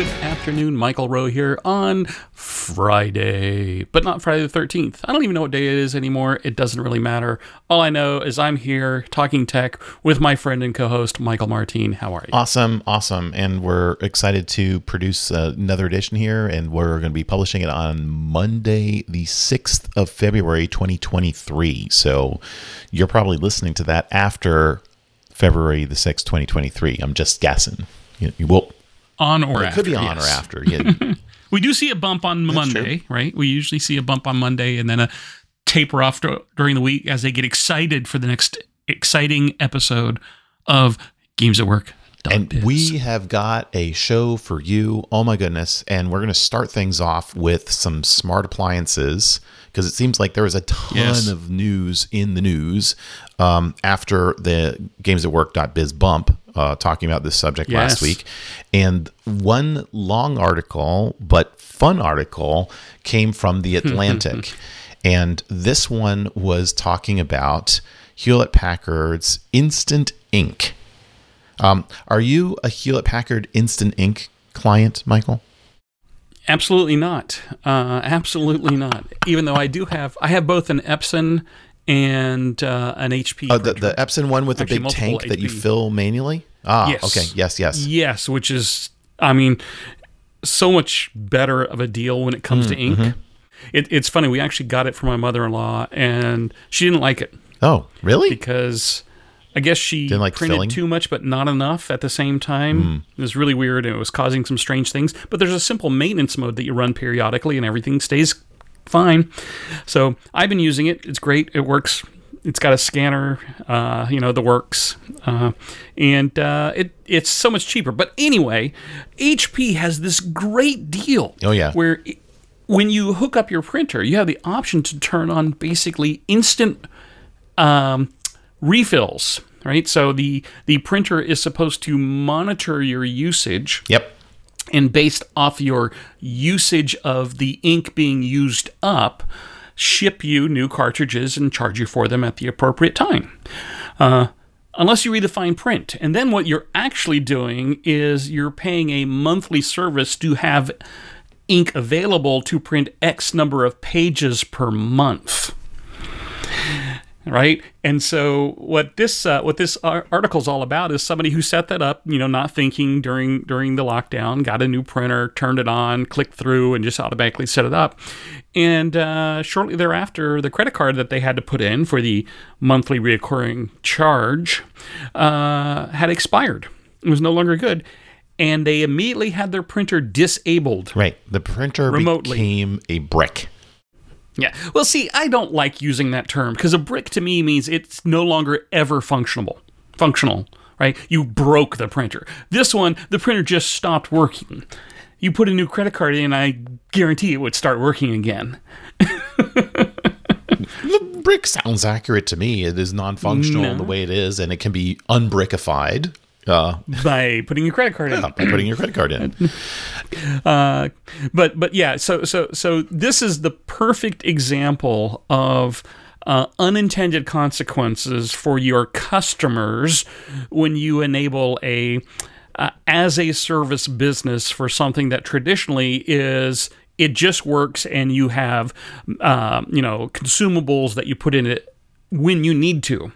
Good afternoon. Michael Rowe here on Friday, but not Friday the 13th. I don't even know what day it is anymore. It doesn't really matter. All I know is I'm here talking tech with my friend and co host, Michael Martin. How are you? Awesome, awesome. And we're excited to produce another edition here, and we're going to be publishing it on Monday, the 6th of February, 2023. So you're probably listening to that after February the 6th, 2023. I'm just guessing. You, you will. On or It after. could be on yes. or after. Yeah. We do see a bump on Monday, right? We usually see a bump on Monday and then a taper off dur- during the week as they get excited for the next exciting episode of Games at Work. And we have got a show for you. Oh my goodness. And we're going to start things off with some smart appliances because it seems like there was a ton Yes. of news in the news um, after the games at work.biz bump uh, talking about this subject Yes. last week. And one long article, but fun article, came from The Atlantic. and this one was talking about Hewlett Packard's Instant Ink. Um, are you a Hewlett Packard Instant Ink client, Michael? Absolutely not. Uh, absolutely not. Even though I do have, I have both an Epson and uh, an HP. Oh, the, the Epson one with the big tank that you fill manually? Ah, Yes. okay. Yes, yes. Yes, which is, I mean, so much better of a deal when it comes to Mm-hmm. ink. It, it's funny. We actually got it for my mother-in-law, and she didn't like it Oh, really? because I guess she Didn't like printed filling? too much, but not enough at the same time. Hmm. It was really weird, and it was causing some strange things. But there's a simple maintenance mode that you run periodically, and everything stays fine. So I've been using it. It's great. It works. It's got a scanner, uh, you know, the works, uh, and uh, it it's so much cheaper. But anyway, HP has this great deal. Oh, yeah. where i- when you hook up your printer, you have the option to turn on basically instant um, refills. Right, so the the printer is supposed to monitor your usage Yep. and based off your usage of the ink being used up, ship you new cartridges and charge you for them at the appropriate time. Uh, unless you read the fine print. And then what you're actually doing is you're paying a monthly service to have ink available to print X number of pages per month right? And so what this uh, what this ar- article is all about is somebody who set that up, you know, not thinking during during the lockdown, got a new printer, turned it on, clicked through, and just automatically set it up. And uh, shortly thereafter, the credit card that they had to put in for the monthly recurring charge uh, had expired. It was no longer good. And they immediately had their printer disabled. Right. The printer Remotely. became a brick. Yeah. Well, see, I don't like using that term because a brick to me means it's no longer ever functional. Functional, right? You broke the printer. This one, the printer just stopped working. You put a new credit card in, I guarantee it would start working again. The brick sounds accurate to me. It is non-functional in the way it is, and it can be unbrickified uh, by putting your credit card in. by putting your credit card in. Uh, but but yeah, so so so this is the perfect example of uh, unintended consequences for your customers when you enable a uh, as a service business for something that traditionally is it just works and you have uh, you know consumables that you put in it when you need to.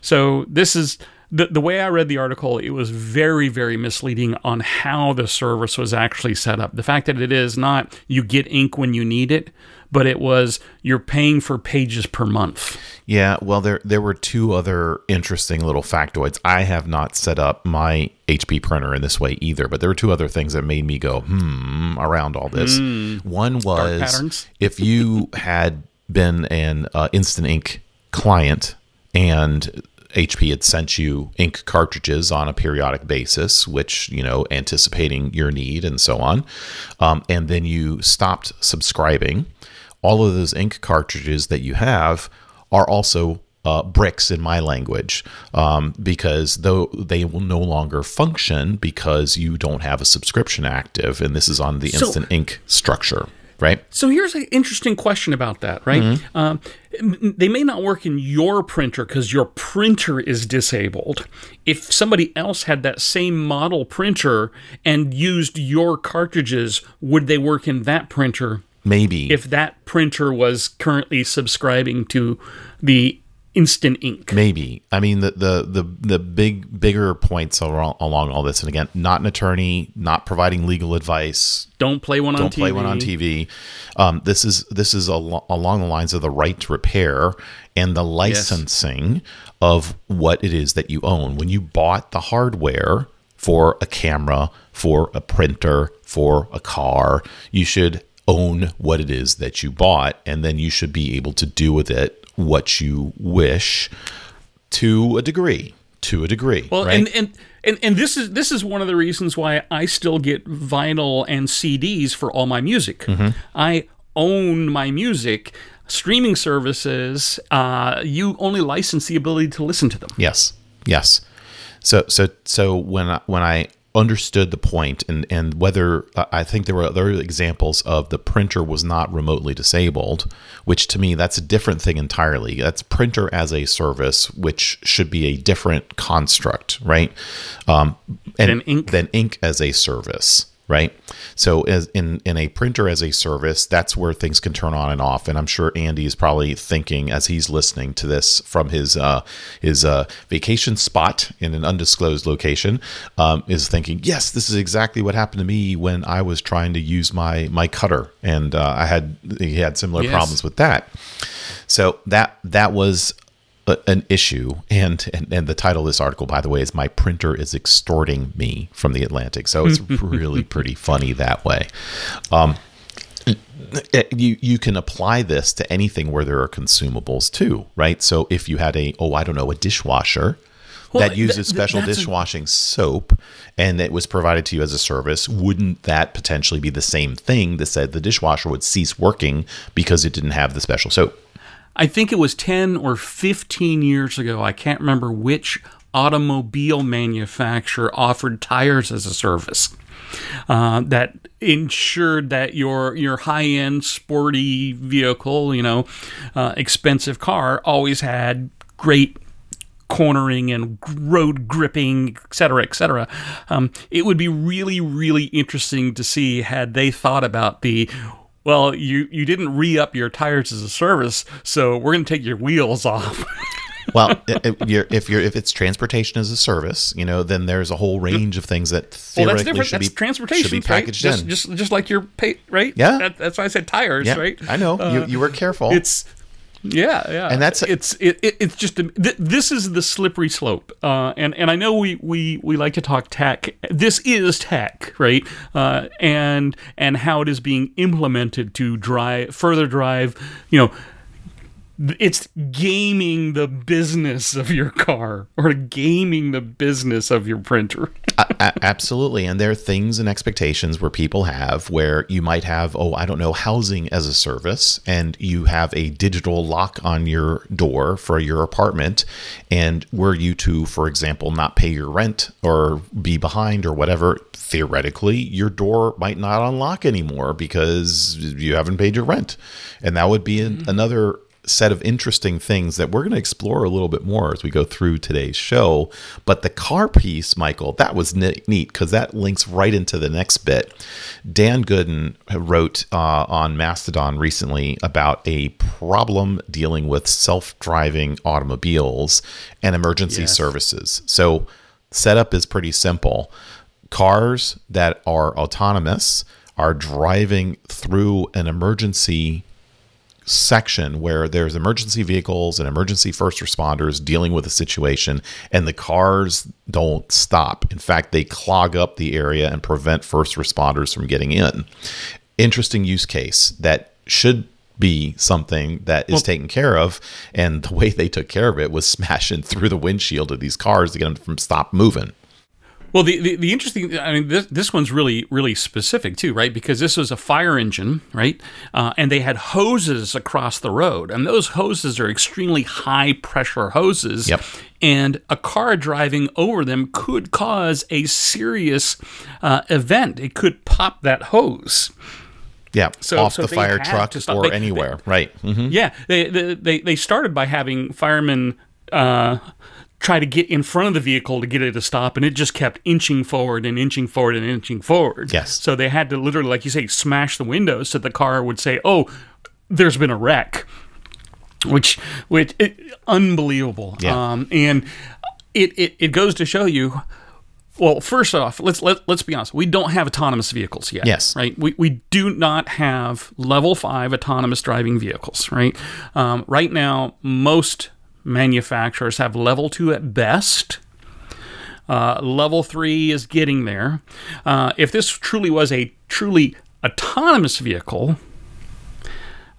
So this is the the way I read the article. It was very very misleading on how the service was actually set up. The fact that it is not you get ink when you need it, but it was you're paying for pages per month. Yeah, well, there there were two other interesting little factoids. I have not set up my HP printer in this way either, but there were two other things that made me go hmm around all this. One was if you had been an uh, Instant Ink client and HP had sent you ink cartridges on a periodic basis, which, you know, anticipating your need and so on. Um, and then you stopped subscribing. All of those ink cartridges that you have are also uh, bricks in my language um, because though they will no longer function because you don't have a subscription active and this is on the So- instant ink structure right So here's an interesting question about that, right? Mm-hmm. Um, they may not work in your printer because your printer is disabled. If somebody else had that same model printer and used your cartridges, would they work in that printer maybe if that printer was currently subscribing to the instant ink? Maybe. I mean, the the the, the big bigger points along, along all this, and again, not an attorney, not providing legal advice. Don't play one on Don't TV. play one on TV. Um, this is this is al- along the lines of the right to repair and the licensing of what it is that you own. When you bought the hardware for a camera, for a printer, for a car, you should own what it is that you bought, and then you should be able to do with it what you wish to a degree. To a degree. Well, right? and, and and and this is this is one of the reasons why I still get vinyl and CDs for all my music. Mm-hmm. I own my music. Streaming services, uh, you only license the ability to listen to them. Yes. Yes. So so so when I, when I understood the point and and whether uh, I think there were other examples of the printer was not remotely disabled, which to me that's a different thing entirely. That's printer as a service, which should be a different construct, right? Um, and Than ink? than ink as a service. Right, so as in in a printer as a service, that's where things can turn on and off. And I'm sure Andy is probably thinking as he's listening to this from his uh, his uh, vacation spot in an undisclosed location, um, is thinking, yes, this is exactly what happened to me when I was trying to use my my cutter, and uh, I had he had similar Yes. problems with that. So that that was an issue, and, and and the title of this article, by the way, is "My printer is extorting me" from the Atlantic. So it's really pretty funny that way. Um, eh, you you can apply this to anything where there are consumables too, right? So if you had a oh I don't know a dishwasher. Well, that uses th- th- special a- dishwashing soap and it was provided to you as a service, wouldn't that potentially be the same thing that said the dishwasher would cease working because it didn't have the special soap? I think it was 10 or 15 years ago. I can't remember which automobile manufacturer offered tires as a service. Uh, that ensured that your your high end sporty vehicle, you know, uh, expensive car, always had great cornering and road gripping, et cetera, et cetera. Um, it would be really, really interesting to see had they thought about the. Well, you, you didn't re up your tires as a service, so we're going to take your wheels off. Well, if you're, if you're if it's transportation as a service, you know, then there's a whole range of things that well, theoretically that's should That's be transportation, should be right? packaged Just, in. just, just like your pay, right? Yeah. That, that's why I said tires, yeah, right? I know you uh, you were careful. It's yeah, yeah, And that's- it's it, it, it's just th- this is the slippery slope, uh, and and I know we we we like to talk tech. This is tech, right? Uh, and and how it is being implemented to drive further drive, you know. It's gaming the business of your car or gaming the business of your printer. A- absolutely. And there are things and expectations where people have where you might have oh i don't know housing as a service and you have a digital lock on your door for your apartment. And were you to for example not pay your rent or be behind or whatever theoretically your door might not unlock anymore because you haven't paid your rent. And that would be an, mm-hmm. another set of interesting things that we're going to explore a little bit more as we go through today's show. But the car piece, Michael, that was neat because that links right into the next bit. Dan Goodin wrote uh, on Mastodon recently about a problem dealing with self driving automobiles and emergency Yes. services. So, setup is pretty simple. Cars that are autonomous are driving through an emergency section where there's emergency vehicles and emergency first responders dealing with a situation and the cars don't stop in fact they clog up the area and prevent first responders from getting in interesting use case that should be something that is taken care of. And the way they took care of it was smashing through the windshield of these cars to get them from stop moving. Well, the, the, the, interesting, I mean, this, this one's really, really specific too, right? Because this was a fire engine, right? Uh, and they had hoses across the road. And those hoses are extremely high pressure hoses. Yep. And a car driving over them could cause a serious uh, event. It could pop that hose. Yeah, So- off so the fire truck or They- anywhere. right. hmm Yeah, they they they, they started by having firemen uh, try to get in front of the vehicle to get it to stop, and it just kept inching forward and inching forward and inching forward. Yes. So they had to literally, like you say, smash the windows so the car would say, "Oh, there's been a wreck," which which it, unbelievable. Yeah. Um, and it, it it goes to show you. Well, first off, let's let, let's be honest. We don't have autonomous vehicles yet. Yes. Right. We, we do not have level five autonomous driving vehicles. Right. Um, right now, most manufacturers have level two at best. Uh, level three is getting there. Uh, if this truly was a truly autonomous vehicle,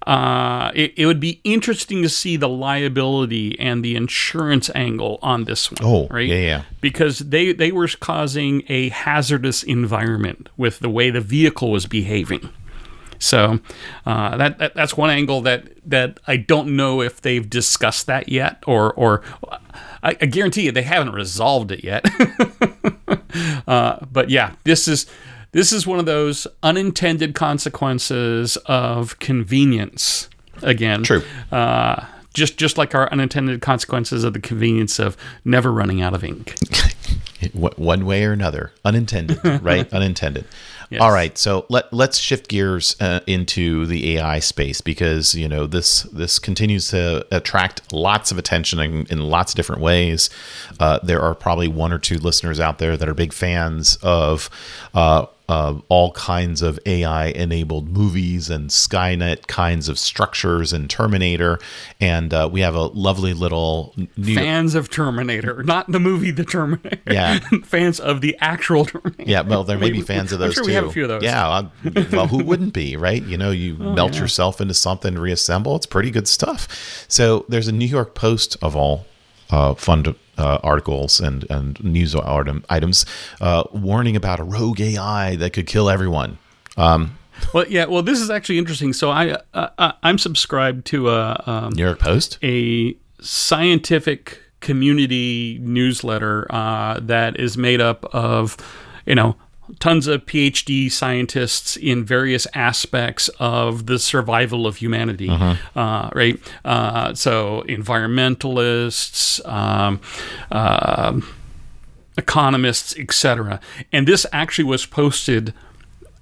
uh, it, it would be interesting to see the liability and the insurance angle on this one. Oh, right? yeah, yeah. Because they, they were causing a hazardous environment with the way the vehicle was behaving. So uh, that, that that's one angle that that I don't know if they've discussed that yet, or or I, I guarantee you they haven't resolved it yet. uh, but yeah, this is this is one of those unintended consequences of convenience. Again, True. Uh, just just like our unintended consequences of the convenience of never running out of ink. One way or another, unintended, right? unintended. All right, so let let's shift gears uh, into the AI space because you know this this continues to attract lots of attention in, in lots of different ways. Uh, there are probably one or two listeners out there that are big fans of. Uh, uh, all kinds of AI enabled movies and Skynet kinds of structures and Terminator. And uh, we have a lovely little New Fans of Terminator, not the movie The Terminator. Yeah. Fans of the actual Terminator. Yeah, well, there may We- be fans of I'm those sure too. we have a few of those. Oh, Yeah, I- well, who wouldn't be, right? You know, you melt yourself into something, reassemble. It's pretty good stuff. So there's a New York Post of all uh, fun uh, articles and and news item, items uh, warning about a rogue AI that could kill everyone. Um, Well, yeah. Well, this is actually interesting. So I uh, uh, I'm subscribed to a um, New York Post. a scientific community newsletter uh, that is made up of, you know, tons of PhD scientists in various aspects of the survival of humanity, uh, right? Uh, so environmentalists, um, um economists, etc. And this actually was posted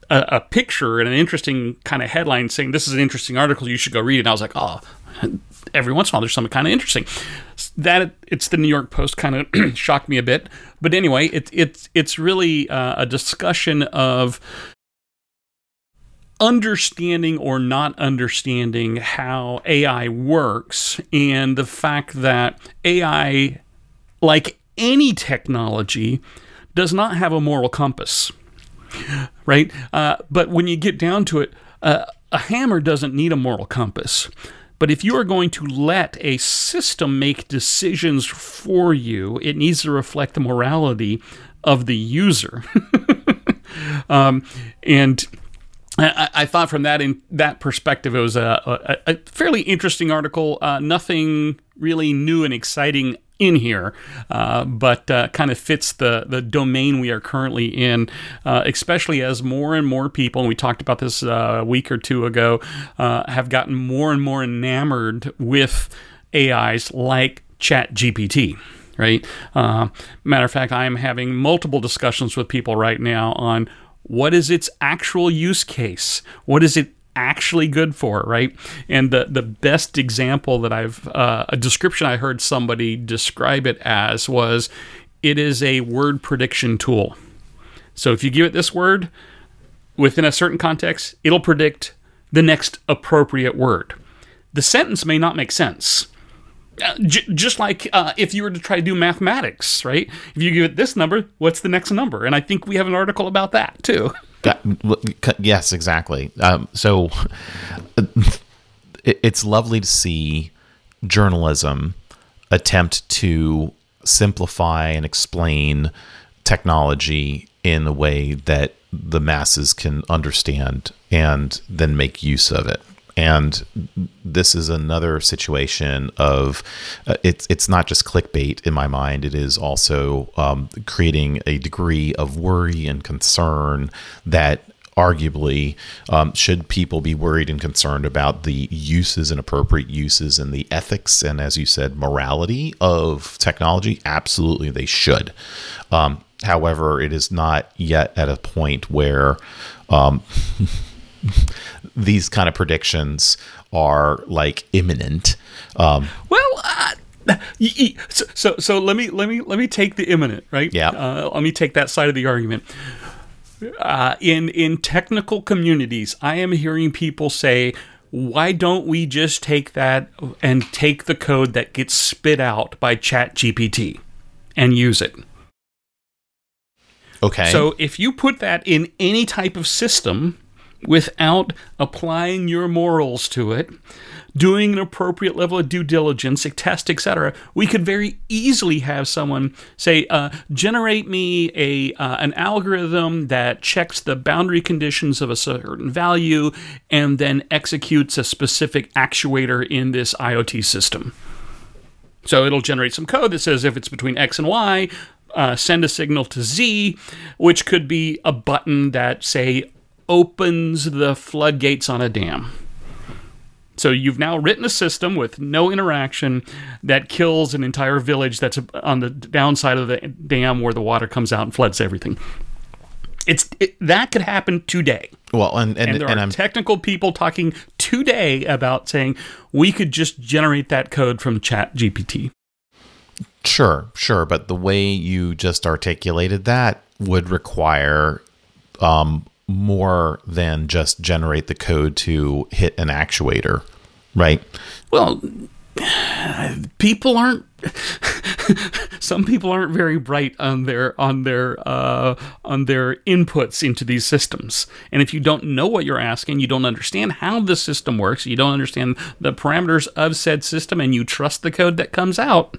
a, a picture and an interesting kind of headline saying this is an interesting article you should go read. And I was like, oh, every once in a while there's something kind of interesting. That it's the New York Post kind of shocked me a bit, but anyway, it, it's it's really uh, a discussion of understanding or not understanding how AI works and the fact that AI, like any technology, does not have a moral compass right? Uh, but when you get down to it, uh, a hammer doesn't need a moral compass. But if you are going to let a system make decisions for you, it needs to reflect the morality of the user. um, and I, I thought from that in that perspective, it was a, a, a fairly interesting article. Uh, nothing really new and exciting in here, uh, but uh, kind of fits the the domain we are currently in, uh, especially as more and more people, and we talked about this uh, a week or two ago, uh, have gotten more and more enamored with AIs like ChatGPT right? Uh, matter of fact, I am having multiple discussions with people right now on what is its actual use case? What is it actually good for, right? And the the best example that I've uh, a description I heard somebody describe it as was it is a word prediction tool. So if you give it this word within a certain context, it'll predict the next appropriate word. The sentence may not make sense. Uh, j- just like uh, if you were to try to do mathematics, right? If you give it this number, what's the next number? And I think we have an article about that too. Yes, exactly. Um, so it, it's lovely to see journalism attempt to simplify and explain technology in a way that the masses can understand and then make use of it. And this is another situation of uh, it's it's not just clickbait in my mind. It is also um, creating a degree of worry and concern that arguably um, should people be worried and concerned about the uses and appropriate uses and the ethics and as you said morality of technology absolutely they should um, however it is not yet at a point where um, these kind of predictions are like imminent um, well uh- so, so, so let me let me let me take the imminent right. Yeah. Uh, let me take that side of the argument. Uh, in in technical communities, I am hearing people say, "Why don't we just take that and take the code that gets spit out by ChatGPT and use it?" Okay. So if you put that in any type of system without applying your morals to it, doing an appropriate level of due diligence, a test, etc., we could very easily have someone say, uh, "Generate me a uh, an algorithm that checks the boundary conditions of a certain value and then executes a specific actuator in this IoT system." So it'll generate some code that says if it's between X and Y, uh, send a signal to Z, which could be a button that, say, opens the floodgates on a dam. So you've now written a system with no interaction that kills an entire village that's on the downside of the dam where the water comes out and floods everything. It's it, that could happen today. well, and and, And there and are I'm technical people talking today about saying we could just generate that code from Chat GPT. Sure, sure, but the way you just articulated that would require um, more than just generate the code to hit an actuator, right? Well, people aren't. some people aren't very bright on their on their uh, on their inputs into these systems. And if you don't know what you're asking, you don't understand how the system works, you don't understand the parameters of said system, and you trust the code that comes out.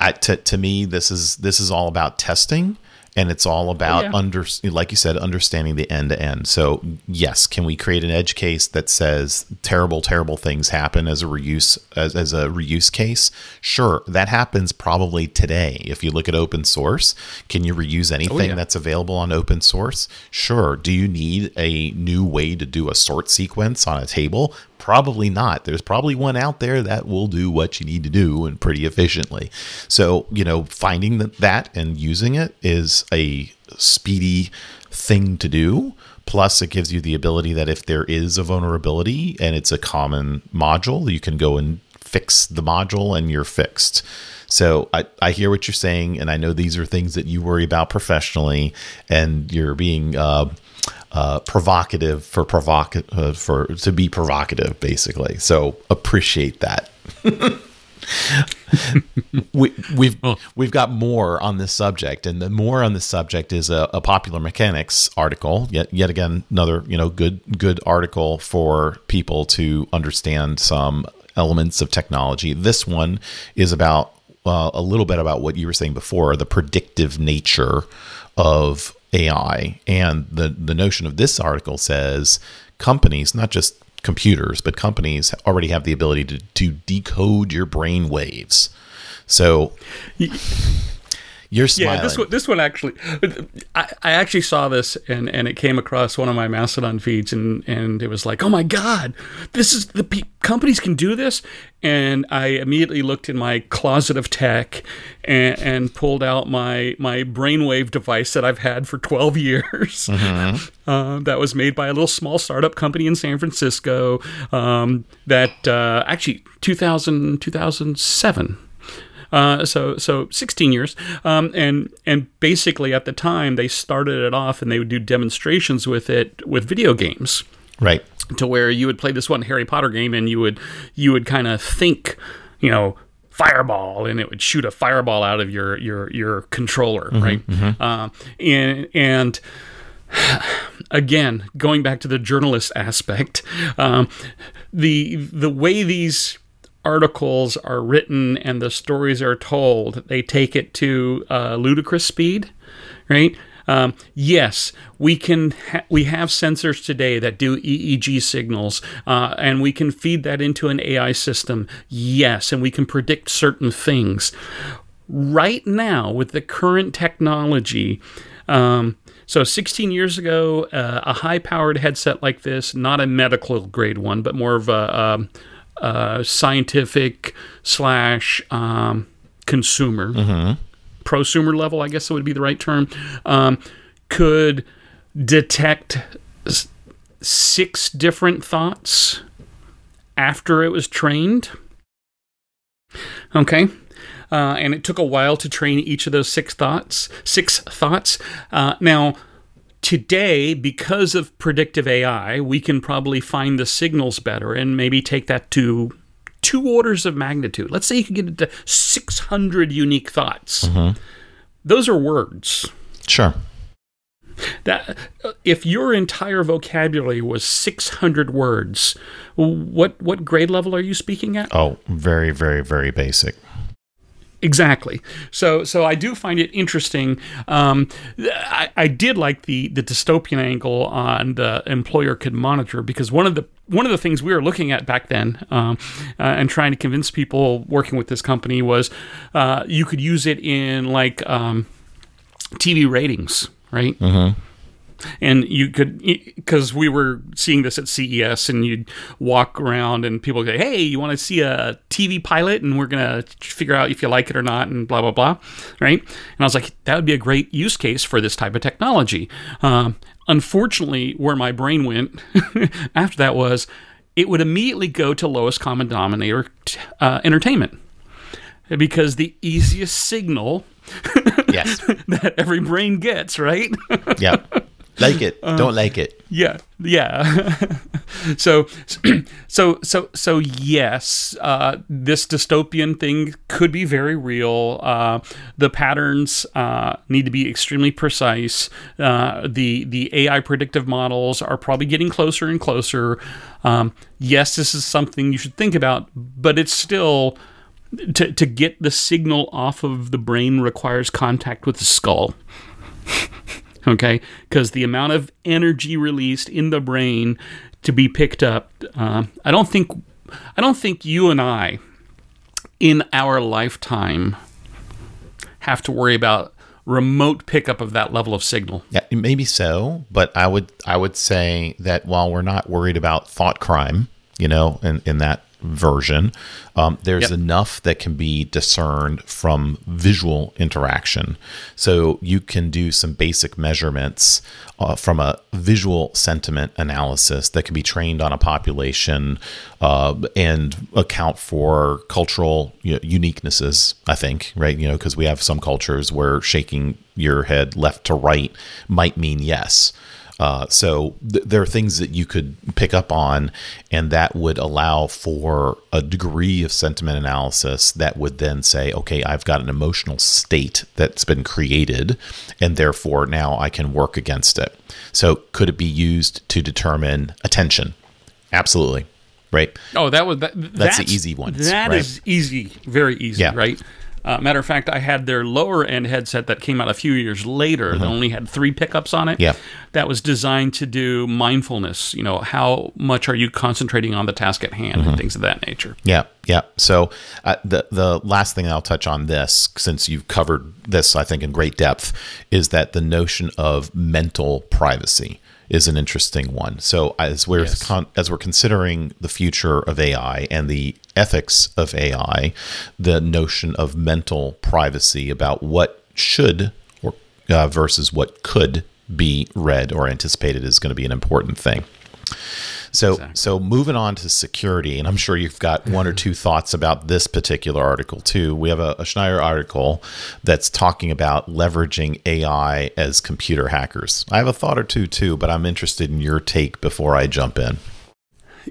I, to, to me, this is this is all about testing, and it's all about yeah. under like you said, understanding the end to end. So yes, can we create an edge case that says terrible, terrible things happen as a reuse as, as a reuse case? Sure, that happens probably today. If you look at open source, can you reuse anything oh, yeah. that's available on open source? Sure. Do you need a new way to do a sort sequence on a table? Probably not. There's probably one out there that will do what you need to do and pretty efficiently. So, you know, finding that, that and using it is a speedy thing to do. Plus, it gives you the ability that if there is a vulnerability and it's a common module, you can go and fix the module and you're fixed. So I, I hear what you're saying, and I know these are things that you worry about professionally, and you're being uh, uh, provocative for provoc- uh, for to be provocative, basically. So appreciate that. we, we've we've got more on this subject, and the more on this subject is a, a popular mechanics article. Yet yet again, another you know good good article for people to understand some elements of technology. This one is about uh, a little bit about what you were saying before, the predictive nature of AI, and the the notion of this article says companies, not just computers, but companies already have the ability to, to decode your brain waves. So you're smiling. Yeah, this one, this one actually, I, I actually saw this and, and it came across one of my Mastodon feeds and, and it was like, oh my god, this is the pe- companies can do this, and I immediately looked in my closet of tech and, and pulled out my my brainwave device that I've had for twelve years. Uh, that was made by a little small startup company in San Francisco. Um, that uh, actually 2000 2007. Uh, so so 16 years, um, and and basically at the time they started it off and they would do demonstrations with it with video games right. to where you would play this one Harry Potter game and you would you would kind of think, you know, fireball and it would shoot a fireball out of your your your controller, right? Uh, and and again, going back to the journalist aspect, um, the the way these articles are written and the stories are told, they take it to uh, ludicrous speed, right? Um, yes, we can. Ha- we have sensors today that do EEG signals, uh, and we can feed that into an AI system. Yes, and we can predict certain things. Right now, with the current technology, um, so 16 years ago, uh, a high-powered headset like this, not a medical grade one, but more of a, a, a scientific slash um, consumer, prosumer level, I guess it would be the right term, um, could detect s- six different thoughts after it was trained. Okay. Uh, and it took a while to train each of those six thoughts. Six thoughts. Uh, now, today, because of predictive AI, we can probably find the signals better and maybe take that to two orders of magnitude. Let's say you can get it to 600 unique thoughts. Mm-hmm. Those are words. Sure. That uh, if your entire vocabulary was 600 words, what what grade level are you speaking at? Oh, very, very, very basic. Exactly. So, so I do find it interesting. Um, I, I did like the the dystopian angle on the employer could monitor because one of the one of the things we were looking at back then um, uh, and trying to convince people working with this company was uh, you could use it in like um, TV ratings, right? And you could because we were seeing this at CES and you'd walk around and people would say hey you want to see a TV pilot and we're gonna figure out if you like it or not and blah blah blah right and I was like that would be a great use case for this type of technology um, unfortunately where my brain went after that was it would immediately go to lowest common denominator uh, entertainment because the easiest signal Yes. that every brain gets right yep. Like it. Uh, Don't like it. Yeah, yeah. so, so, so, so, yes, uh, this dystopian thing could be very real. Uh, the patterns uh, need to be extremely precise. Uh, the the AI predictive models are probably getting closer and closer. Um, yes, this is something you should think about, but it's still to to get the signal off of the brain requires contact with the skull okay? Because the amount of energy released in the brain to be picked up uh, i don't think i don't think you and i in our lifetime have to worry about remote pickup of that level of signal. Yeah, maybe so, but I would I would say that while we're not worried about thought crime, you know, in, in that version, um, there's Yep. enough that can be discerned from visual interaction. So you can do some basic measurements uh, from a visual sentiment analysis that can be trained on a population uh, and account for cultural you know, uniquenesses. I think, right? You know, because we have some cultures where shaking your head left to right might mean yes. Uh, so th- there are things that you could pick up on, and that would allow for a degree of sentiment analysis that would then say, okay, I've got an emotional state that's been created, and therefore now I can work against it. So could it be used to determine attention? Absolutely. Right. Oh, that was that. That's, the easy one. That right? is easy, very easy, Yeah. right? Uh, matter of fact, I had their lower end headset that came out a few years later that only had three pickups on it. Mm-hmm. Yeah. That was designed to do mindfulness. You know, how much are you concentrating on the task at hand Mm-hmm. and things of that nature. Yeah, yeah. So uh, the the last thing I'll touch on this, since you've covered this, I think in great depth, is that the notion of mental privacy is an interesting one. So as we're Yes. con- as we're considering the future of AI and the ethics of AI, the notion of mental privacy about what should or uh, versus what could be read or anticipated is going to be an important thing. So, so moving on to security, and I'm sure you've got one or two thoughts about this particular article too. We have a, a Schneier article that's talking about leveraging AI as computer hackers. I have a thought or two too, but I'm interested in your take before I jump in.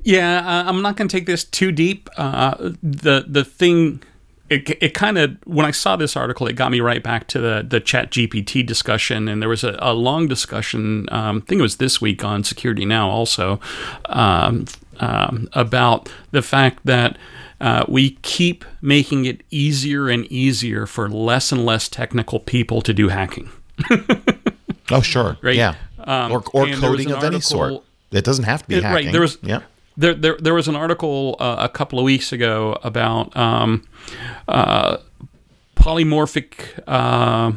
Yeah, uh, I'm not going to take this too deep. Uh, the the thing it, it kind of when I saw this article, it got me right back to the the Chat GPT discussion, and there was a, a long discussion. Um, I think it was this week on Security Now, also um, um, about the fact that. Uh, we keep making it easier and easier for less and less technical people to do hacking. oh, sure. Right. Yeah. Um, or or and there was coding of any sort. It doesn't have to be It- right, hacking. there was- yeah. There, there, there was an article uh, a couple of weeks ago about um, uh, polymorphic uh,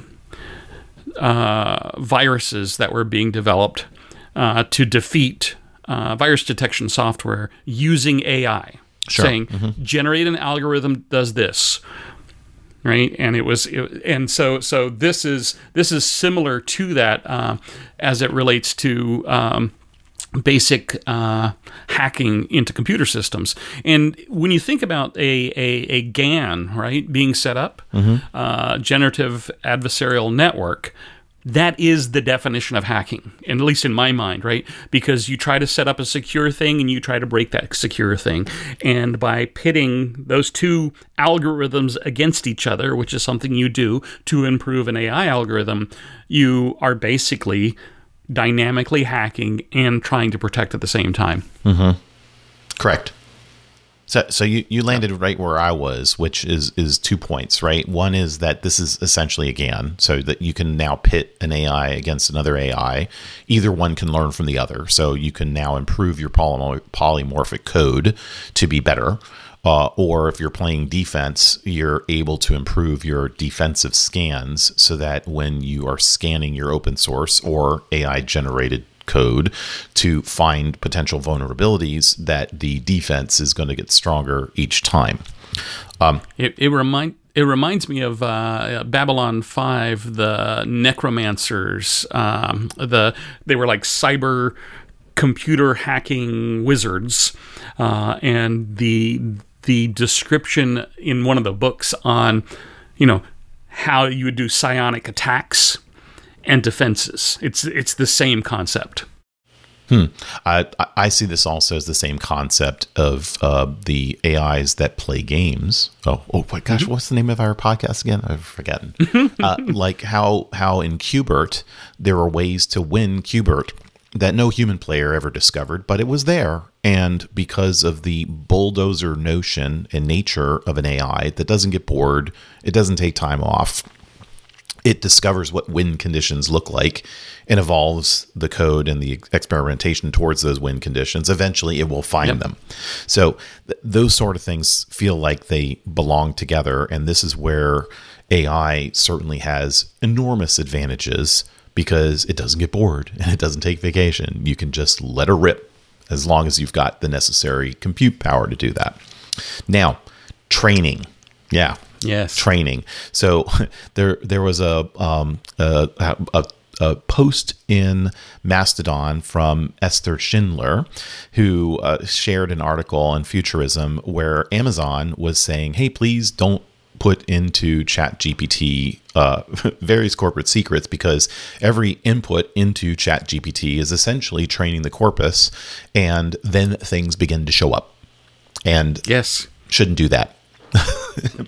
uh, viruses that were being developed uh, to defeat uh, virus detection software using AI, Sure. saying generate an algorithm does this. Right, and it was, it, and so so this is this is similar to that uh, as it relates to um, basic uh, hacking into computer systems. And when you think about a, a, a GAN, right, being set up, uh, generative adversarial network, that is the definition of hacking, and at least in my mind, right? Because you try to set up a secure thing and you try to break that secure thing. And by pitting those two algorithms against each other, which is something you do to improve an AI algorithm, you are basically dynamically hacking and trying to protect at the same time. Mm-hmm. Correct. So, so you, you landed right where I was, which is is two points, right? One is that this is essentially a GAN, so that you can now pit an AI against another AI. Either one can learn from the other, so you can now improve your polymorphic code to be better. Uh, or if you're playing defense, you're able to improve your defensive scans so that when you are scanning your open source or AI generated code to find potential vulnerabilities that the defense is going to get stronger each time. It, it remind it reminds me of uh, Babylon Five, the necromancers. Um, the they were like cyber computer hacking wizards, uh, and the the description in one of the books on you know how you would do psionic attacks and defenses. It's it's the same concept. I, I see this also as the same concept of uh, the AIs that play games. Oh, oh my gosh, what's the name of our podcast again? I've forgotten. uh, like how how in Qbert there are ways to win Qbert that no human player ever discovered, but it was there. And because of the bulldozer notion and nature of an AI that doesn't get bored, it doesn't take time off it discovers what win conditions look like and evolves the code and the experimentation towards those win conditions. Eventually, it will find Yep. them. So, th- those sort of things feel like they belong together. And this is where AI certainly has enormous advantages because it doesn't get bored and it doesn't take vacation. You can just let her rip as long as you've got the necessary compute power to do that. Now, training. Yeah, Yes. training. So there there was a um, a, a, a post in Mastodon from Esther Schindler, who uh, shared an article on futurism where Amazon was saying, "Hey, please don't." Put into Chat GPT uh, various corporate secrets because every input into Chat GPT is essentially training the corpus, and then things begin to show up, and yes. shouldn't do that.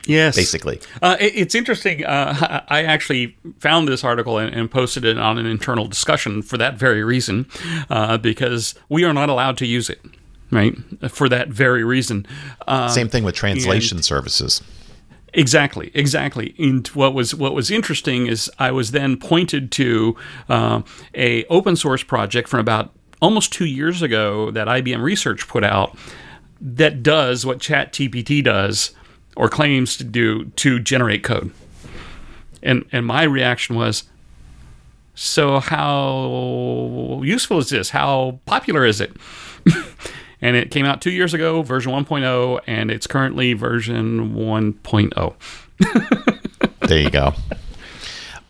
Yes. Basically, Uh, it- it's interesting. Uh, I actually found this article and, and posted it on an internal discussion for that very reason, uh, because we are not allowed to use it, right? For that very reason. Uh, same thing with translation services. Exactly, exactly. And what was what was interesting is I was then pointed to uh, a open source project from about almost two years ago that IBM Research put out that does what ChatGPT does or claims to do to generate code. And and my reaction was, so how useful is this? How popular is it? and it came out two years ago, version 1.0, and it's currently version 1.0. There you go.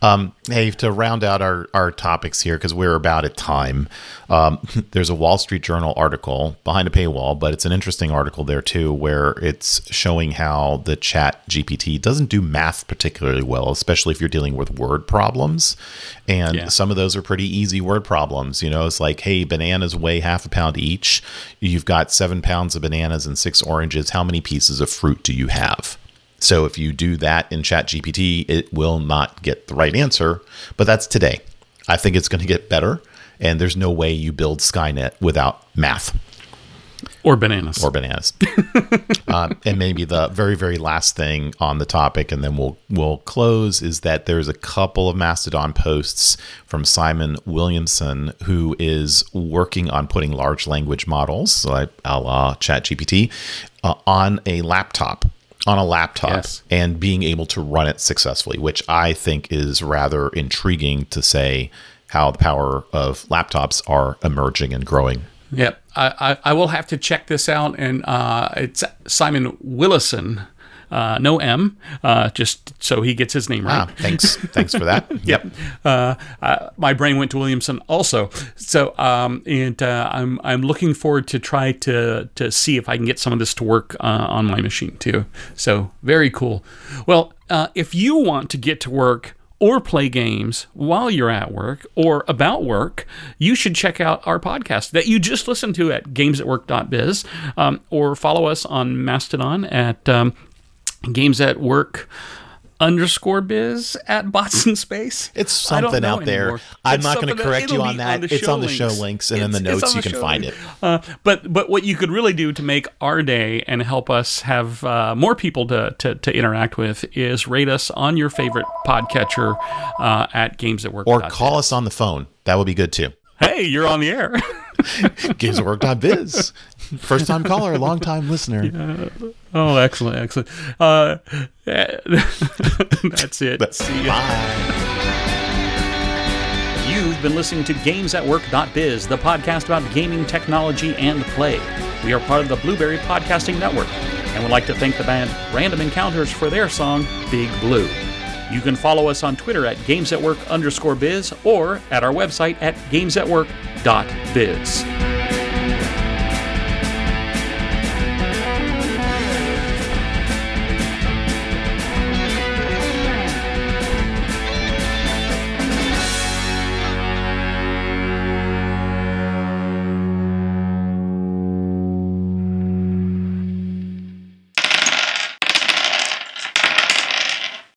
Um, hey, to round out our, our topics here, because we're about at time, um, there's a Wall Street Journal article behind a paywall, but it's an interesting article there too, where it's showing how the chat GPT doesn't do math particularly well, especially if you're dealing with word problems. And Yeah. some of those are pretty easy word problems. You know, it's like, hey, bananas weigh half a pound each. You've got seven pounds of bananas and six oranges. How many pieces of fruit do you have? So if you do that in ChatGPT, it will not get the right answer. But that's today. I think it's going to get better. And there's no way you build Skynet without math or bananas or bananas. um, and maybe the very very last thing on the topic, and then we'll we'll close is that there's a couple of Mastodon posts from Simon Willison who is working on putting large language models like a la ChatGPT uh, on a laptop on a laptop yes. and being able to run it successfully, which I think is rather intriguing to say how the power of laptops are emerging and growing. Yep. I, I, will have to check this out. And uh, it's Simon Willison. Uh, no M, uh, just so he gets his name right. Ah, thanks, thanks for that. yep. Uh, uh, my brain went to Williamson also. So, um, and uh, I'm I'm looking forward to try to to see if I can get some of this to work uh, on my machine too. So very cool. Well, if you want to get to work or play games while you're at work or about work, you should check out our podcast that you just listened to at gamesatwork.biz um, or follow us on Mastodon at um, Games at Work underscore biz at bots in space. It's something out anymore. there. I'm it's not going to correct you on that. On it's on the show links and it's, in the notes you can find link. it. Uh, but but what you could really do to make our day and help us have uh, more people to, to, to interact with is rate us on your favorite podcatcher uh, at Games at Work. Or call us on the phone. That would be good too. Hey, you're on the air. GamesAtWork.biz. First time caller, long time listener. Yeah. Oh, excellent, excellent. Uh, that's it. That's, See you. Bye. You've been listening to GamesAtWork.biz, the podcast about gaming technology and play. We are part of the Blubrry Podcasting Network, and would like to thank the band Random Encounters for their song Big Blue. You can follow us on Twitter at gamesatwork underscore biz or at our website at gamesatwork.biz.